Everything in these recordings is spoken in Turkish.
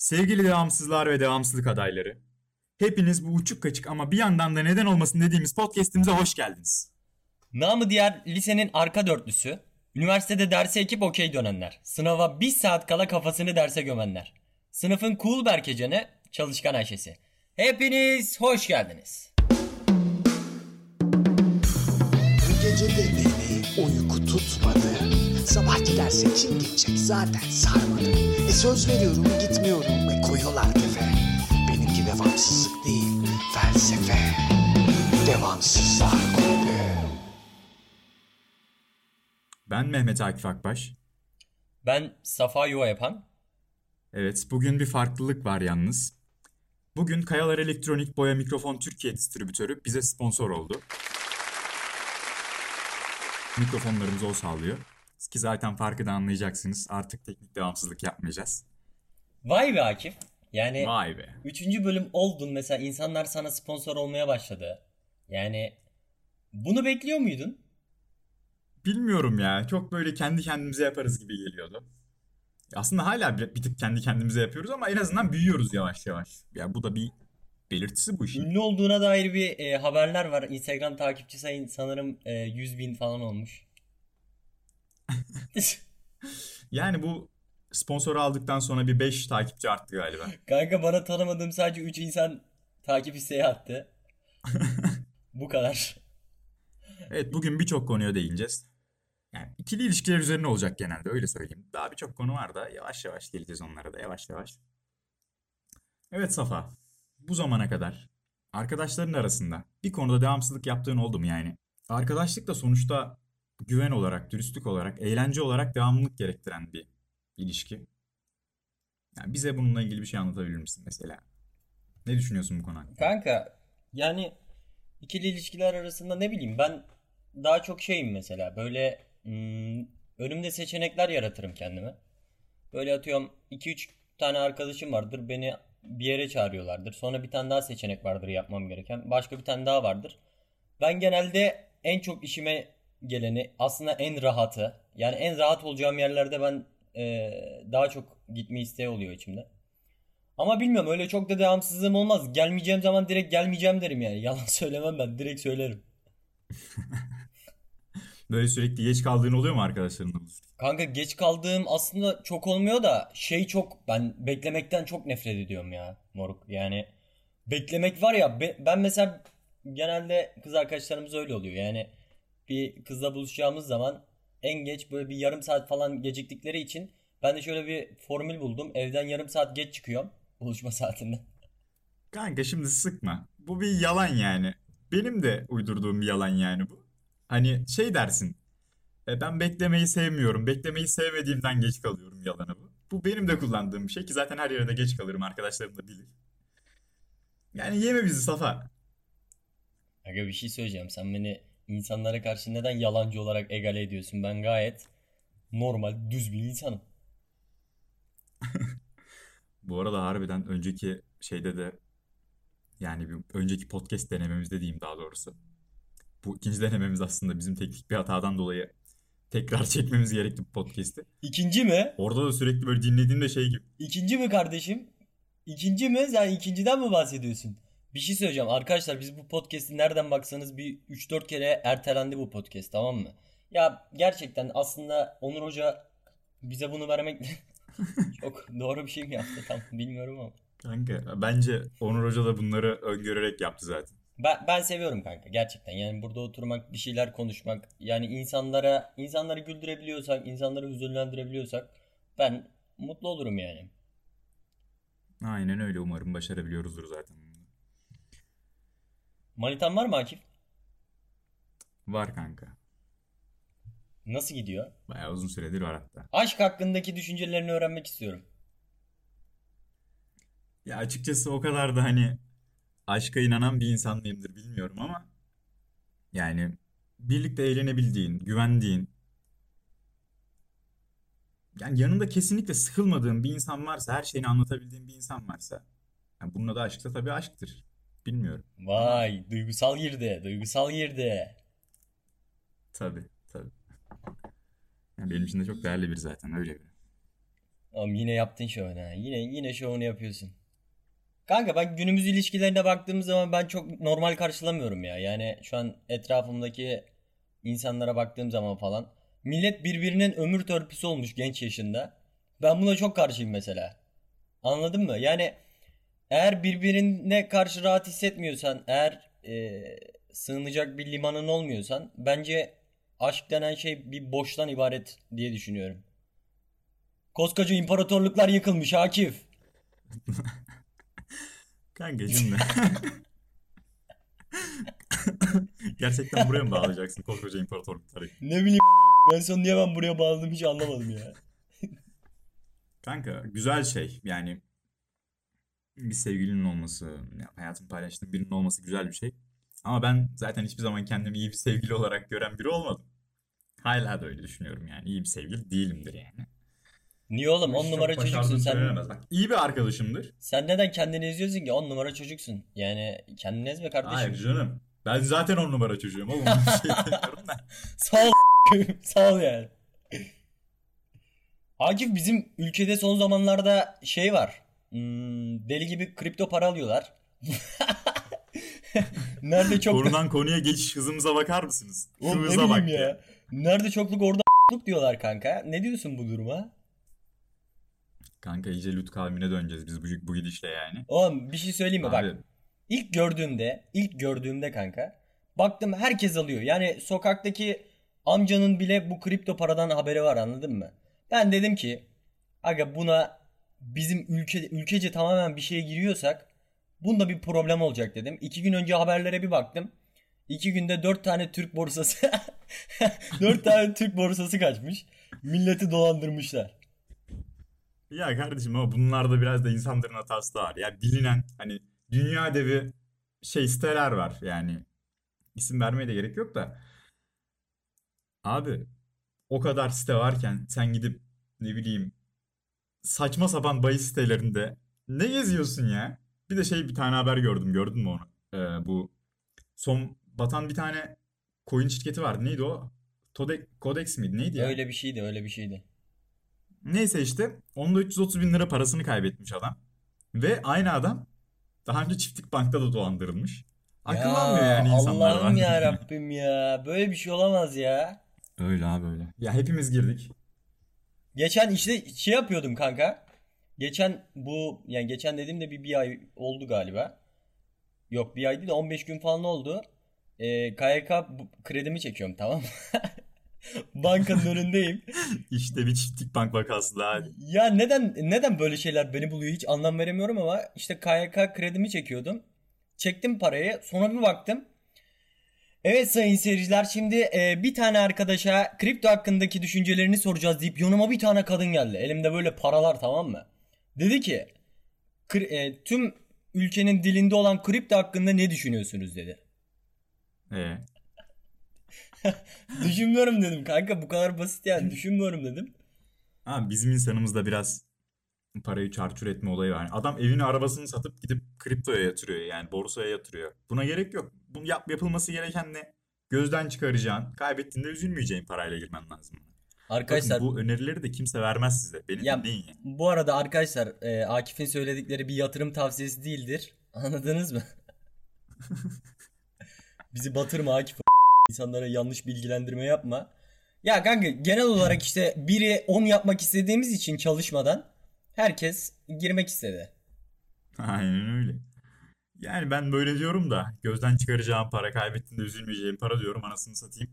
Sevgili devamsızlar ve devamsızlık adayları. Hepiniz bu uçuk kaçık ama bir yandan da neden olmasın dediğimiz podcast'imize hoş geldiniz. Namı diğer lisenin arka dörtlüsü, üniversitede derse ekip okey dönenler, sınava bir saat kala kafasını derse gömenler, sınıfın cool berkecanı, çalışkan Ayşe'si. Hepiniz hoş geldiniz. Bu gece de beni uyku tutmadı. Sabahki derse kim gidecek zaten sarmadı. E söz veriyorum gitmiyorum ve koyuyorlar kefe. Benimki devamsızlık değil felsefe. Devamsızlar kulübü. Ben Mehmet Akif Akbaş. Ben Safa Yuva Yapan. Evet, bugün bir farklılık var yalnız. Bugün Kayalar Elektronik Boya Mikrofon Türkiye distribütörü bize sponsor oldu. Mikrofonlarımızı o sağlıyor. Ki zaten farkı da anlayacaksınız. Artık teknik devamsızlık yapmayacağız. Vay be Akif. Yani Vay be. üçüncü bölüm oldun mesela insanlar sana sponsor olmaya başladı. Yani bunu bekliyor muydun? Bilmiyorum ya. Çok böyle kendi kendimize yaparız gibi geliyordu. Aslında hala bir, bir tık kendi kendimize yapıyoruz ama en azından büyüyoruz yavaş yavaş. Ya bu da bir belirtisi bu işin. Ünlü olduğuna dair bir e, haberler var. Instagram takipçi sayın sanırım e, 100 bin falan olmuş. Yani bu sponsoru aldıktan sonra bir 5 takipçi arttı galiba. Kanka bana tanımadığım sadece 3 insan takip isteği attı. Bu kadar. Evet bugün birçok konuya değineceğiz. Yani ikili ilişkiler üzerine olacak genelde öyle söyleyeyim. Daha birçok konu var da yavaş yavaş geleceğiz onlara da yavaş yavaş. Evet Safa, bu zamana kadar arkadaşların arasında bir konuda devamsızlık yaptığın oldu mu yani? Arkadaşlık da sonuçta güven olarak, dürüstlük olarak, eğlence olarak devamlılık gerektiren bir ilişki. Yani bize bununla ilgili bir şey anlatabilir misin mesela? Ne düşünüyorsun bu konu? Kanka yani ikili ilişkiler arasında ne bileyim ben daha çok şeyim mesela böyle hmm, önümde seçenekler yaratırım kendime. Böyle atıyorum 2-3 tane arkadaşım vardır beni bir yere çağırıyorlardır. Sonra bir tane daha seçenek vardır yapmam gereken. Başka bir tane daha vardır. Ben genelde en çok işime geleni aslında en rahatı yani en rahat olacağım yerlerde ben eee, daha çok gitme isteği oluyor içimde. Ama bilmiyorum öyle çok da devamsızlığım olmaz. Gelmeyeceğim zaman direkt gelmeyeceğim derim yani. Yalan söylemem ben direkt söylerim. Böyle sürekli geç kaldığın oluyor mu arkadaşlarınla? Kanka geç kaldığım aslında çok olmuyor da şey çok ben beklemekten çok nefret ediyorum ya moruk. Yani beklemek var ya be- ben mesela genelde kız arkadaşlarımız öyle oluyor. Yani bir kızla buluşacağımız zaman en geç böyle bir yarım saat falan geciktikleri için ben de şöyle bir formül buldum. Evden yarım saat geç çıkıyorum buluşma saatinde. Kanka şimdi sıkma. Bu bir yalan yani. Benim de uydurduğum bir yalan yani bu. Hani şey dersin. E, ben beklemeyi sevmiyorum. Beklemeyi sevmediğimden geç kalıyorum yalanı bu. Bu benim de kullandığım bir şey ki zaten her yere de geç kalırım. Arkadaşlarım da bilir. Yani yeme bizi Safa. Aga bir şey söyleyeceğim. Sen beni insanlara karşı neden yalancı olarak egale ediyorsun? Ben gayet normal, düz bir insanım. Bu arada harbiden önceki şeyde de yani bir önceki podcast denememizde diyeyim daha doğrusu. Bu ikinci denememiz aslında bizim teknik bir hatadan dolayı tekrar çekmemiz gerekti bu podcast'i. İkinci mi? Orada da sürekli böyle dinlediğimde şey gibi. İkinci mi kardeşim? İkinci mi? Sen ikinciden mi bahsediyorsun? Bir şey söyleyeceğim. Arkadaşlar biz bu podcast'i nereden baksanız bir 3-4 kere ertelendi bu podcast tamam mı? Ya gerçekten aslında Onur Hoca bize bunu vermek çok doğru bir şey mi yaptı tam bilmiyorum ama. Kanka bence Onur Hoca da bunları öngörerek yaptı zaten. Ben, ben seviyorum kanka gerçekten. Yani burada oturmak, bir şeyler konuşmak, yani insanlara insanları güldürebiliyorsak, insanları hüzünlendirebiliyorsak ben mutlu olurum yani. Aynen öyle umarım başarabiliyoruzdur zaten. Manitan var mı Akif? Var kanka. Nasıl gidiyor? Bayağı uzun süredir var hatta. Aşk hakkındaki düşüncelerini öğrenmek istiyorum. Ya açıkçası o kadar da hani aşka inanan bir insan mıyımdır bilmiyorum ama yani birlikte eğlenebildiğin, güvendiğin, yani yanında kesinlikle sıkılmadığın bir insan varsa, her şeyini anlatabildiğin bir insan varsa, yani bunun adı aşksa tabii aşktır. Bilmiyorum. Vay, duygusal girdi, duygusal girdi. Tabii, tabii. Yani benim için de çok değerli biri zaten öyle biri. Oğlum yine yaptın şovunu ha. Yine yine şovunu yapıyorsun. Kanka ben günümüz ilişkilerine baktığım zaman ben çok normal karşılamıyorum ya. Yani şu an etrafımdaki insanlara baktığım zaman falan. Millet birbirinin ömür törpüsü olmuş genç yaşında. Ben buna çok karşıyım mesela. Anladın mı? Yani eğer birbirine karşı rahat hissetmiyorsan, eğer e, sığınacak bir limanın olmuyorsan bence aşk denen şey bir boştan ibaret diye düşünüyorum. Koskoca imparatorluklar yıkılmış Akif. Kanka şimdi. Gerçekten buraya mı bağlayacaksın koskoca imparatorlukları? Ne bileyim ben son niye ben buraya bağladım hiç anlamadım ya. Kanka güzel şey yani bir sevgilinin olması, ya hayatını paylaştığın birinin olması güzel bir şey. Ama ben zaten hiçbir zaman kendimi iyi bir sevgili olarak gören biri olmadım. Hala da öyle düşünüyorum yani. iyi bir sevgili değilimdir yani. Niye oğlum Bu 10 işi numara çocuksun sen. Bak iyi bir arkadaşımdır. Sen neden kendini izliyorsun ki 10 numara çocuksun. Yani kendini ezme kardeşim. Hayır canım. Ben zaten on numara çocuğum oğlum. Şey da. Sağ ol sağ ol yani. Akif bizim ülkede son zamanlarda şey var. Hmm, deli gibi kripto para alıyorlar. Nerede çok Konudan konuya geçiş hızımıza bakar mısınız? Oğlum hıza bak ya. ya. Nerede çokluk orada diyorlar kanka. Ne diyorsun bu duruma? Kanka iyice Lut kavmine döneceğiz biz bu, bu gidişle yani. Oğlum bir şey söyleyeyim mi? Bak Abi ilk gördüğümde, ilk gördüğümde kanka baktım herkes alıyor. Yani sokaktaki amcanın bile bu kripto paradan haberi var anladın mı? Ben dedim ki aga buna bizim ülke ülkece tamamen bir şeye giriyorsak bunda bir problem olacak dedim. İki gün önce haberlere bir baktım. İki günde dört tane Türk borsası dört tane Türk borsası kaçmış. Milleti dolandırmışlar. Ya kardeşim ama bunlarda biraz da insanların hatası da var. Ya bilinen hani dünya devi şey siteler var yani. İsim vermeye de gerek yok da. Abi o kadar site varken sen gidip ne bileyim saçma sapan bahis sitelerinde ne geziyorsun ya? Bir de şey bir tane haber gördüm gördün mü onu? Ee, bu son batan bir tane coin şirketi vardı. Neydi o? Tode- Codex miydi? Neydi ya? Öyle bir şeydi, öyle bir şeydi. Neyse işte onda 330 bin lira parasını kaybetmiş adam. Ve aynı adam daha önce çiftlik bankta da dolandırılmış. Akıl Ya almıyor yani insanlar Allah'ım ya Rabbim ya. Böyle bir şey olamaz ya. Öyle abi öyle. Ya hepimiz girdik. Geçen işte şey yapıyordum kanka. Geçen bu yani geçen dediğimde bir, bir ay oldu galiba. Yok bir ay değil de 15 gün falan oldu. Ee, KYK kredimi çekiyorum tamam? Bankanın önündeyim. İşte bir çiftlik bank vakası daha. Ya neden neden böyle şeyler beni buluyor hiç anlam veremiyorum ama işte KYK kredimi çekiyordum. Çektim parayı sonra bir baktım. Evet sayın seyirciler şimdi e, bir tane arkadaşa kripto hakkındaki düşüncelerini soracağız deyip yanıma bir tane kadın geldi. Elimde böyle paralar tamam mı? Dedi ki "Kri- e, tüm ülkenin dilinde olan kripto hakkında ne düşünüyorsunuz dedi. Ee, Düşünmüyorum dedim kanka bu kadar basit yani düşünmüyorum dedim. abi bizim insanımızda biraz parayı çarçur etme olayı var. Adam evini arabasını satıp gidip kriptoya yatırıyor yani borsaya yatırıyor. Buna gerek yok. Bu yap, yapılması gereken ne? Gözden çıkaracağın, kaybettiğinde üzülmeyeceğin parayla girmen lazım. Arkadaşlar Bakın bu önerileri de kimse vermez size. Beni Ya- dinleyin ya. Bu arada arkadaşlar e, Akif'in söyledikleri bir yatırım tavsiyesi değildir. Anladınız mı? Bizi batırma Akif. İnsanlara yanlış bilgilendirme yapma. Ya kanka genel olarak işte biri 10 yapmak istediğimiz için çalışmadan herkes girmek istedi. Aynen öyle. Yani ben böyle diyorum da gözden çıkaracağım para kaybettiğinde üzülmeyeceğim para diyorum anasını satayım.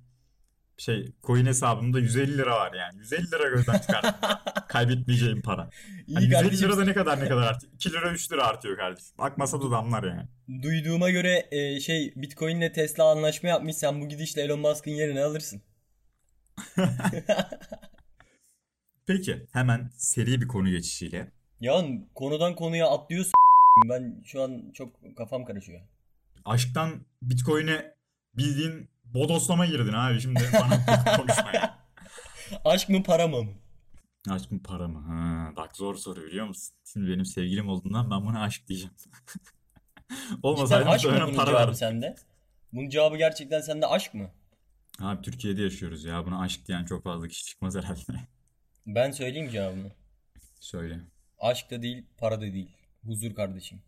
Şey coin hesabımda 150 lira var yani. 150 lira gözden çıkardım. Kaybetmeyeceğim para. İyi Hani 150 kardeşim. lira da ne kadar ne kadar artıyor? 2 lira 3 lira artıyor kardeşim. Bak masada damlar yani. Duyduğuma göre e, şey Bitcoin ile Tesla anlaşma yapmış. Sen bu gidişle Elon Musk'ın yerini alırsın. Peki hemen seri bir konu geçişiyle. Ya konudan konuya atlıyorsun. Ben şu an çok kafam karışıyor. Aşktan Bitcoin'e bildiğin bodoslama girdin abi şimdi bana konuşma ya. Aşk mı para mı? Aşk mı para mı? Ha, bak zor soru biliyor musun? Şimdi benim sevgilim olduğundan ben buna aşk diyeceğim. Olmasaydı aşk mı bunun para cevabı sende? Bunun cevabı gerçekten sende aşk mı? Abi Türkiye'de yaşıyoruz ya. Buna aşk diyen çok fazla kişi çıkmaz herhalde. Ben söyleyeyim cevabını. Söyle. Aşk da değil, para da değil. Huzur kardeşim.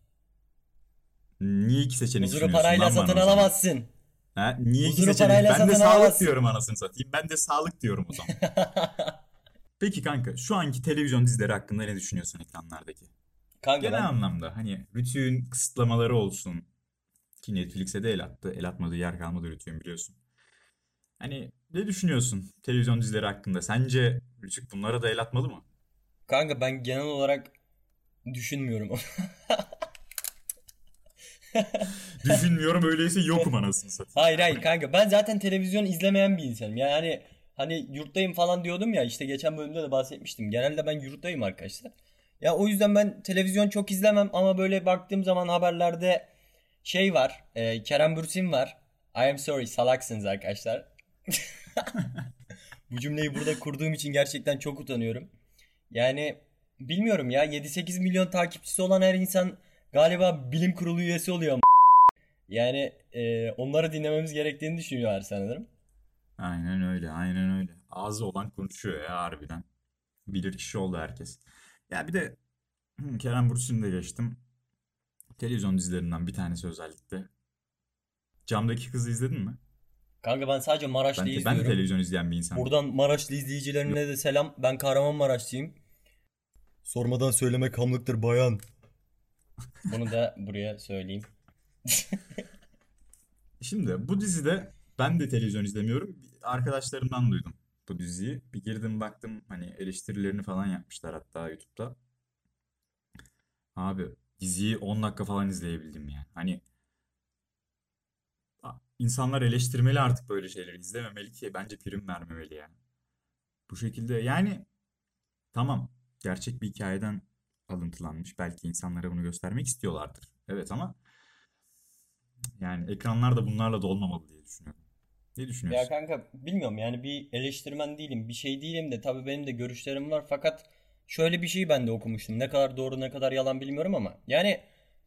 Niye iki seçenek Huzuru parayla lan bana satın o zaman? alamazsın. Ha, niye iki Huzuru seçenek? parayla Ben de satın sağlık alamazsın. diyorum anasını satayım. Ben de sağlık diyorum o zaman. Peki kanka şu anki televizyon dizileri hakkında ne düşünüyorsun ekranlardaki? Kanka Genel ben anlamda hani Rütü'nün kısıtlamaları olsun. Ki Netflix'e de el attı. El atmadığı yer kalmadı Rütü'nün biliyorsun. Hani ne düşünüyorsun televizyon dizileri hakkında? Sence Rütük bunlara da el atmalı mı? kanka ben genel olarak düşünmüyorum. Düşünmüyorum öyleyse yokum anasını satayım. Hayır hayır kanka ben zaten televizyon izlemeyen bir insanım. Yani hani yurttayım falan diyordum ya işte geçen bölümde de bahsetmiştim. Genelde ben yurttayım arkadaşlar. Ya o yüzden ben televizyon çok izlemem ama böyle baktığım zaman haberlerde şey var. e, Kerem Bürsin var. I am sorry salaksınız arkadaşlar. Bu cümleyi burada kurduğum için gerçekten çok utanıyorum. Yani bilmiyorum ya 7-8 milyon takipçisi olan her insan galiba bilim kurulu üyesi oluyor ama. Yani e, onları dinlememiz gerektiğini düşünüyorlar sanırım. Aynen öyle, aynen öyle. Ağzı olan konuşuyor ya harbiden. Bilir kişi oldu herkes. Ya bir de hı, Kerem Bürsin'i de geçtim. Televizyon dizilerinden bir tanesi özellikle. Camdaki Kızı izledin mi? Kanka ben sadece Ben, Maraşlı'yı de- ben de izliyorum. televizyon izleyen bir insanım. Buradan Maraşlı izleyicilerine de selam. Ben Kahramanmaraşlıyım. Sormadan söylemek hamlıktır bayan. Bunu da buraya söyleyeyim. Şimdi bu dizide ben de televizyon izlemiyorum. Arkadaşlarımdan duydum bu diziyi. Bir girdim baktım hani eleştirilerini falan yapmışlar hatta YouTube'da. Abi diziyi 10 dakika falan izleyebildim yani. Hani a- insanlar eleştirmeli artık böyle şeyleri izlememeli ki bence prim vermemeli yani. Bu şekilde yani tamam gerçek bir hikayeden alıntılanmış. Belki insanlara bunu göstermek istiyorlardır. Evet ama yani ekranlar da bunlarla dolmamalı diye düşünüyorum. Ne Ya düşünüyorsun? kanka bilmiyorum yani bir eleştirmen değilim, bir şey değilim de tabii benim de görüşlerim var fakat şöyle bir şey ben de okumuştum. Ne kadar doğru ne kadar yalan bilmiyorum ama yani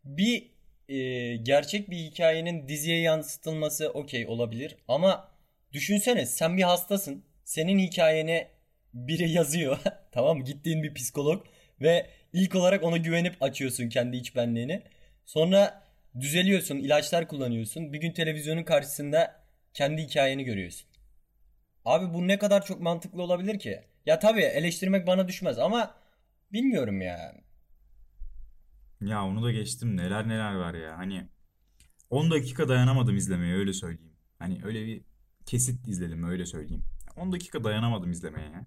bir e, gerçek bir hikayenin diziye yansıtılması okey olabilir ama düşünsene sen bir hastasın. Senin hikayeni biri yazıyor. Tamam mı? Gittiğin bir psikolog ve ilk olarak ona güvenip açıyorsun kendi iç benliğini. Sonra düzeliyorsun, ilaçlar kullanıyorsun. Bir gün televizyonun karşısında kendi hikayeni görüyorsun. Abi bu ne kadar çok mantıklı olabilir ki? Ya tabii eleştirmek bana düşmez ama bilmiyorum ya. Ya onu da geçtim. Neler neler var ya. Hani 10 dakika dayanamadım izlemeye öyle söyleyeyim. Hani öyle bir kesit izledim öyle söyleyeyim. 10 dakika dayanamadım izlemeye.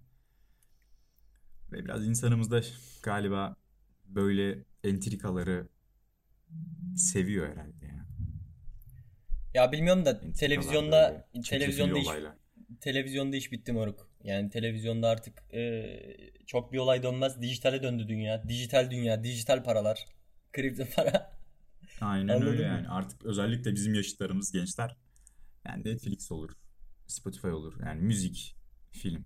Ve biraz insanımız da galiba böyle entrikaları seviyor herhalde ya. Ya bilmiyorum da Entrikalar televizyonda böyle televizyonda iş olaylar. televizyonda iş bitti moruk. Yani televizyonda artık e, çok bir olay dönmez. Dijitale döndü dünya. Dijital dünya, dijital paralar, kripto para. Aynen Anladın öyle mı? yani. Artık özellikle bizim yaşıtlarımız gençler. Yani Netflix olur, Spotify olur. Yani müzik, film.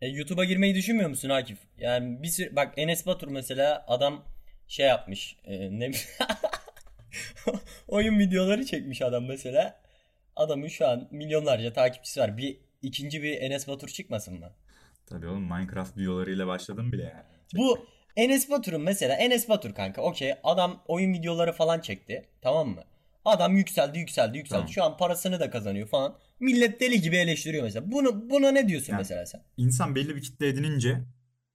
E, YouTube'a girmeyi düşünmüyor musun Akif? Yani bir sürü bak Enes Batur mesela adam şey yapmış. e, ne oyun videoları çekmiş adam mesela. Adamın şu an milyonlarca takipçisi var. Bir ikinci bir Enes Batur çıkmasın mı? Tabii oğlum Minecraft videolarıyla başladım bile yani. Bu Enes Batur'un mesela Enes Batur kanka okey adam oyun videoları falan çekti tamam mı? Adam yükseldi yükseldi yükseldi. Tamam. Şu an parasını da kazanıyor falan. Millet deli gibi eleştiriyor mesela. Bunu buna ne diyorsun Yani mesela sen? İnsan belli bir kitle edinince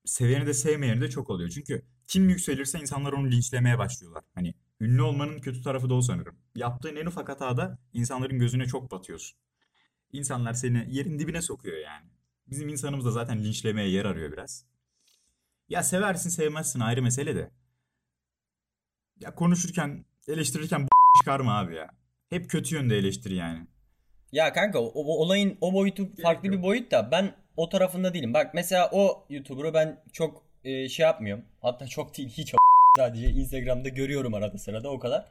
seveni de sevmeyeni de çok oluyor. Çünkü kim yükselirse insanlar onu linçlemeye başlıyorlar. Hani ünlü olmanın kötü tarafı da o sanırım. Yaptığın en ufak hatada insanların gözüne çok batıyorsun. İnsanlar seni yerin dibine sokuyor yani. Bizim insanımız da zaten linçlemeye yer arıyor biraz. Ya seversin sevmezsin ayrı mesele de. Ya konuşurken eleştirirken çıkarma abi ya. Hep kötü yönde eleştir yani. Ya kanka o, o olayın o boyutu farklı bir boyut da ben o tarafında değilim. Bak mesela o YouTuber'ı ben çok e, şey yapmıyorum. Hatta çok değil hiç sadece Instagram'da görüyorum arada sırada o kadar.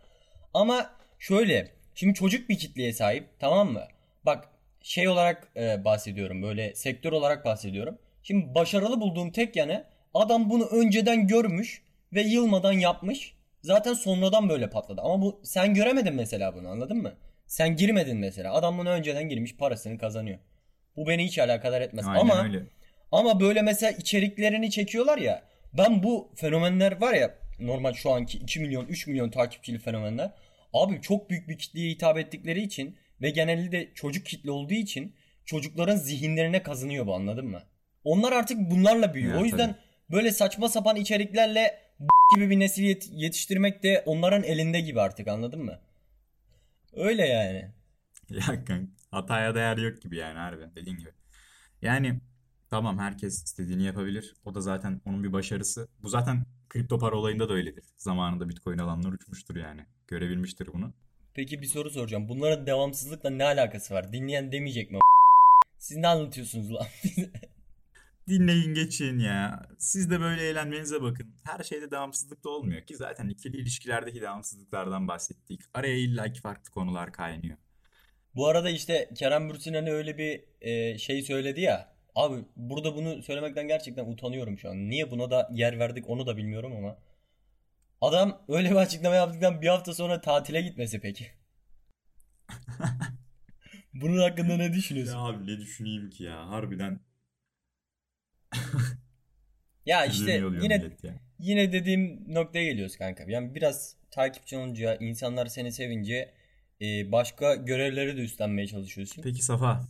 Ama şöyle şimdi çocuk bir kitleye sahip tamam mı? Bak şey olarak e, bahsediyorum böyle sektör olarak bahsediyorum. Şimdi başarılı bulduğum tek yanı adam bunu önceden görmüş ve yılmadan yapmış. Zaten sonradan böyle patladı. Ama bu sen göremedin mesela bunu anladın mı? Sen girmedin mesela. Adam bunu önceden girmiş parasını kazanıyor. Bu beni hiç alakadar etmez. Aynen ama öyle. ama böyle mesela içeriklerini çekiyorlar ya. Ben bu fenomenler var ya normal şu anki 2 milyon 3 milyon takipçili fenomenler abi çok büyük bir kitleye hitap ettikleri için ve genelde de çocuk kitle olduğu için çocukların zihinlerine kazınıyor bu anladın mı? Onlar artık bunlarla büyüyor. Ya, o yüzden tabii. böyle saçma sapan içeriklerle gibi bir nesil yet- yetiştirmek de onların elinde gibi artık anladın mı? Öyle yani. Ya kanka hataya değer yok gibi yani harbiden dediğin gibi. Yani tamam herkes istediğini yapabilir. O da zaten onun bir başarısı. Bu zaten kripto para olayında da öyledir. Zamanında Bitcoin alanlar uçmuştur yani. Görebilmiştir bunu. Peki bir soru soracağım. Bunların devamsızlıkla ne alakası var? Dinleyen demeyecek mi? Siz ne anlatıyorsunuz lan? Dinleyin geçin ya. Siz de böyle eğlenmenize bakın. Her şeyde devamsızlık da olmuyor ki zaten ikili ilişkilerdeki devamsızlıklardan bahsettik. Araya illaki farklı konular kaynıyor. Bu arada işte Kerem Bürsin hani öyle bir e, şey söyledi ya. Abi burada bunu söylemekten gerçekten utanıyorum şu an. Niye buna da yer verdik onu da bilmiyorum ama. Adam öyle bir açıklama yaptıktan bir hafta sonra tatile gitmesi peki. Bunun hakkında ne düşünüyorsun? Ya abi ne düşüneyim ki ya harbiden Ya işte yine millet ya. yine dediğim noktaya geliyoruz kanka. Yani biraz takipçi olunca, insanlar seni sevince e, başka görevleri de üstlenmeye çalışıyorsun. Peki Safa.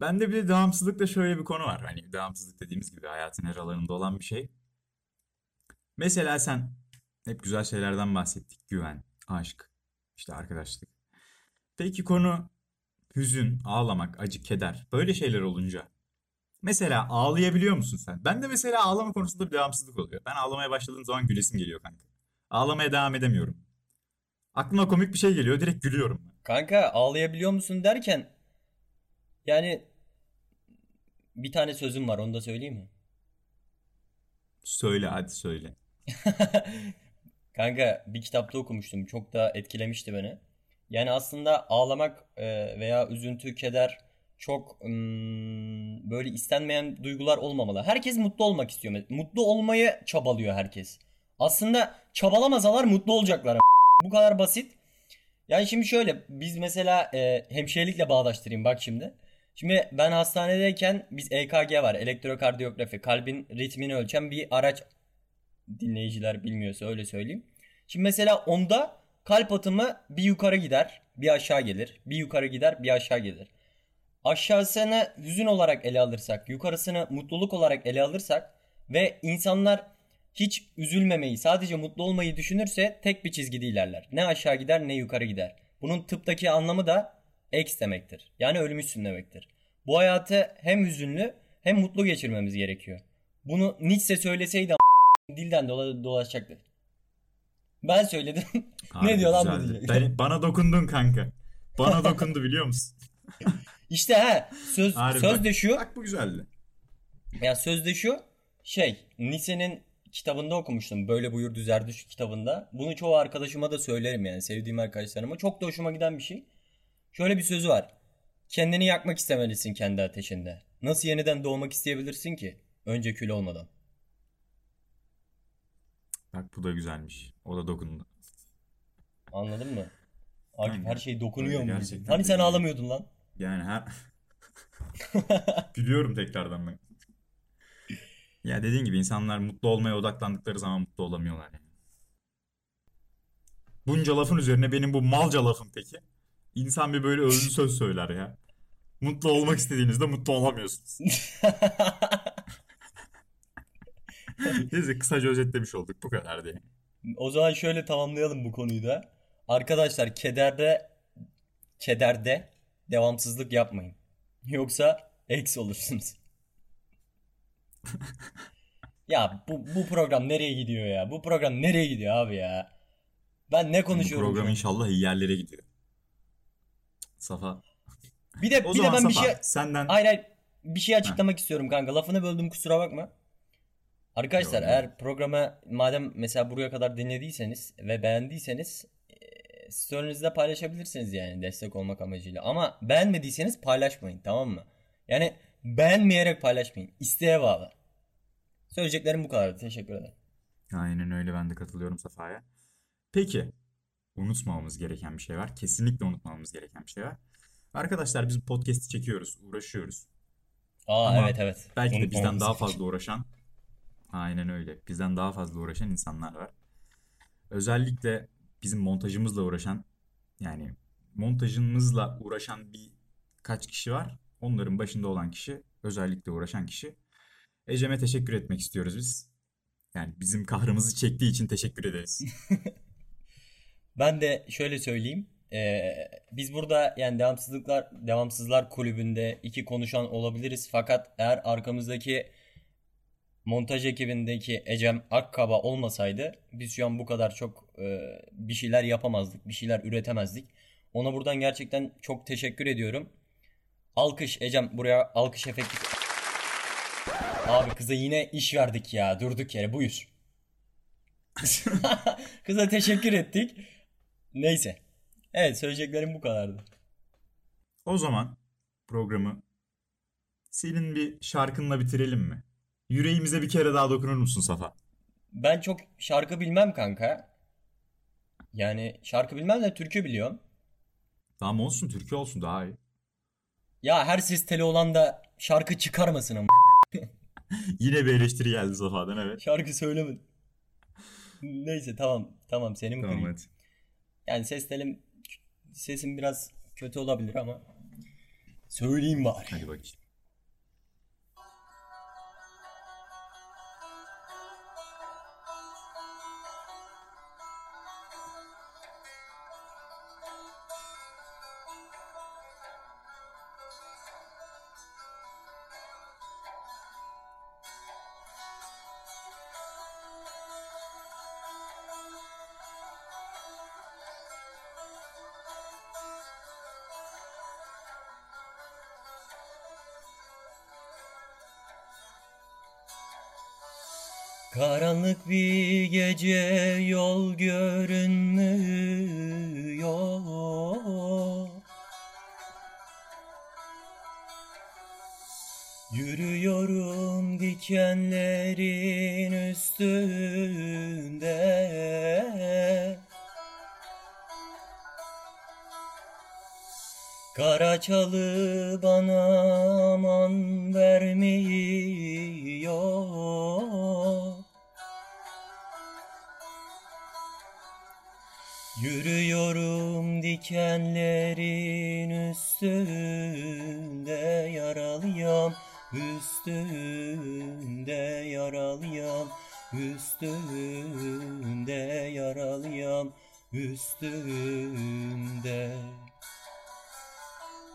Bende bir de devamsızlıkta şöyle bir konu var. Hani devamsızlık dediğimiz gibi hayatın her alanında olan bir şey. Mesela sen hep güzel şeylerden bahsettik. Güven, aşk, işte arkadaşlık. Peki konu hüzün, ağlamak, acı, keder. Böyle şeyler olunca. Mesela ağlayabiliyor musun sen? Ben de mesela ağlama konusunda bir devamsızlık oluyor. Ben ağlamaya başladığım zaman gülesim geliyor kanka. Ağlamaya devam edemiyorum. Aklıma komik bir şey geliyor, direkt gülüyorum. ben. Kanka ağlayabiliyor musun derken yani bir tane sözüm var onu da söyleyeyim mi? Söyle hadi söyle. Kanka bir kitapta okumuştum. Çok da etkilemişti beni. Yani aslında ağlamak e, veya üzüntü, keder çok böyle istenmeyen duygular olmamalı. Herkes mutlu olmak istiyor. Mutlu olmayı çabalıyor herkes. Aslında çabalamasalar mutlu olacaklar. Bu kadar basit. Yani şimdi şöyle biz mesela e, hemşirelikle bağdaştırayım bak şimdi. Şimdi ben hastanedeyken biz EKG var elektrokardiyografi kalbin ritmini ölçen bir araç dinleyiciler bilmiyorsa öyle söyleyeyim. Şimdi mesela onda kalp atımı bir yukarı gider bir aşağı gelir bir yukarı gider bir aşağı gelir. Aşağısını hüzün olarak ele alırsak yukarısını mutluluk olarak ele alırsak ve insanlar hiç üzülmemeyi sadece mutlu olmayı düşünürse tek bir çizgide ilerler. Ne aşağı gider ne yukarı gider. Bunun tıptaki anlamı da X demektir. Yani ölmüşsün demektir. Bu hayatı hem hüzünlü hem mutlu geçirmemiz gerekiyor. Bunu Nietzsche söyleseydi dilden dola dolaşacaktı. Ben söyledim. Harbi ne diyor lan bu güzeldi. diyecek. Ben- bana dokundun kanka. Bana dokundu biliyor musun? İşte ha söz Harbi söz bak- de şu. Bak bu güzeldi. Ya sözde şu şey Nietzsche'nin kitabında okumuştum. Böyle buyurdu Zerdüşt kitabında. Bunu çoğu arkadaşıma da söylerim yani sevdiğim arkadaşlarıma. Çok da hoşuma giden bir şey. Şöyle bir sözü var. Kendini yakmak istemelisin kendi ateşinde. Nasıl yeniden doğmak isteyebilirsin ki? Önce kül olmadan. Bak bu da güzelmiş. O da dokundu. Anladın mı? Akif her şey dokunuyor mu? Hani sen ağlamıyordun lan? Yani her... Gülüyorum tekrardan ben. Ya dediğin gibi insanlar mutlu olmaya odaklandıkları zaman mutlu olamıyorlar yani. Bunca lafın üzerine benim bu malca lafım peki. İnsan bir böyle özlü söz söyler ya. Mutlu olmak istediğinizde mutlu olamıyorsunuz. Neyse kısaca özetlemiş olduk bu kadar diye. O zaman şöyle tamamlayalım bu konuyu da. Arkadaşlar kederde kederde devamsızlık yapmayın. Yoksa eksi olursunuz. ya bu, bu program nereye gidiyor ya? Bu program nereye gidiyor abi ya? Ben ne Bu konuşuyorum program şu an? inşallah iyi yerlere gidiyor. Safa. Bir de O bir de ben bir Safa şey senden hayır hayır bir şey açıklamak istiyorum kanka. Lafını böldüm kusura bakma. Arkadaşlar Yok, eğer programı madem mesela buraya kadar dinlediyseniz ve beğendiyseniz storynizde paylaşabilirsiniz yani destek olmak amacıyla. Ama beğenmediyseniz paylaşmayın tamam mı? Yani beğenmeyerek paylaşmayın. İsteğe bağlı. Söyleyeceklerim bu kadar. Teşekkür ederim. Aynen öyle ben de katılıyorum Safa'ya. Peki unutmamamız gereken bir şey var. Kesinlikle unutmamamız gereken bir şey var. Arkadaşlar biz podcast'i çekiyoruz, uğraşıyoruz. Aa Ama evet evet. Belki de bizden daha fazla uğraşan Aynen öyle. Bizden daha fazla uğraşan insanlar var. Özellikle bizim montajımızla uğraşan yani montajımızla uğraşan bir kaç kişi var. Onların başında olan kişi, özellikle uğraşan kişi. Ecem'e teşekkür etmek istiyoruz biz. Yani bizim kahrımızı çektiği için teşekkür ederiz. Ben de şöyle söyleyeyim. Ee, biz burada yani devamsızlıklar devamsızlar kulübünde iki konuşan olabiliriz. Fakat eğer arkamızdaki montaj ekibindeki Ecem Akkaba olmasaydı biz şu an bu kadar çok e, bir şeyler yapamazdık, bir şeyler üretemezdik. Ona buradan gerçekten çok teşekkür ediyorum. Alkış Ecem buraya alkış efekti. Abi kıza yine iş verdik ya durduk yere buyur. Kıza teşekkür ettik. Neyse. Evet söyleyeceklerim bu kadardı. O zaman programı senin bir şarkınla bitirelim mi? Yüreğimize bir kere daha dokunur musun Safa? Ben çok şarkı bilmem kanka. Yani şarkı bilmem de türkü biliyorum. Tamam olsun, türkü olsun daha iyi. Ya her ses teli olan da şarkı çıkarmasın ama. Yine bir eleştiri geldi Safa'dan evet. Şarkı söylemedim. Neyse tamam tamam seni mi Tamam kırayım? hadi. Yani ses telim sesim biraz kötü olabilir ama söyleyeyim bari. Hadi bakayım. Karanlık bir gece yol görünmüyor. Yürüyorum dikenlerin üstünde. Kara çalı bana aman vermiyor. Yürüyorum dikenlerin üstünde yaralıyam üstünde yaralıyam üstünde yaralıyam üstünde.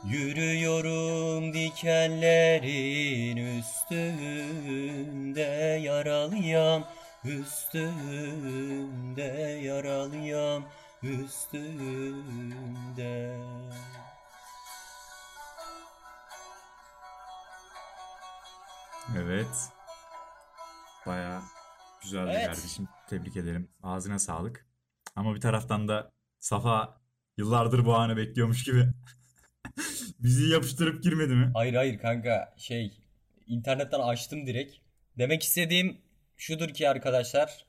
Yürüyorum dikenlerin üstünde yaralıyam üstünde yaralıyam üstünde Evet. Bayağı güzeldi Evet. kardeşim. Tebrik ederim. Ağzına sağlık. Ama bir taraftan da Safa yıllardır bu anı bekliyormuş gibi bizi yapıştırıp girmedi mi? Hayır hayır kanka şey internetten açtım direkt. Demek istediğim şudur ki arkadaşlar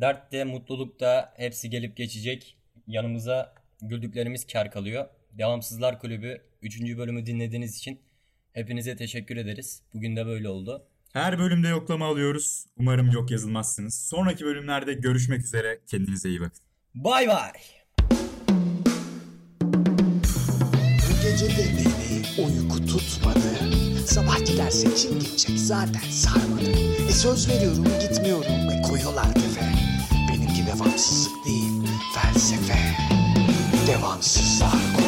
dertte mutlulukta hepsi gelip geçecek. Yanımıza güldüklerimiz kar kalıyor. Devamsızlar Kulübü 3. bölümü dinlediğiniz için hepinize teşekkür ederiz. Bugün de böyle oldu. Her bölümde yoklama alıyoruz. Umarım yok yazılmazsınız. Sonraki bölümlerde görüşmek üzere. Kendinize iyi bakın. Bay bay. Bu gece de beni uyku tutmadı Sabah giderse kim gidecek zaten sarmadı E söz veriyorum gitmiyorum ve koyuyorlar devamsızlık değil felsefe Devamsızlar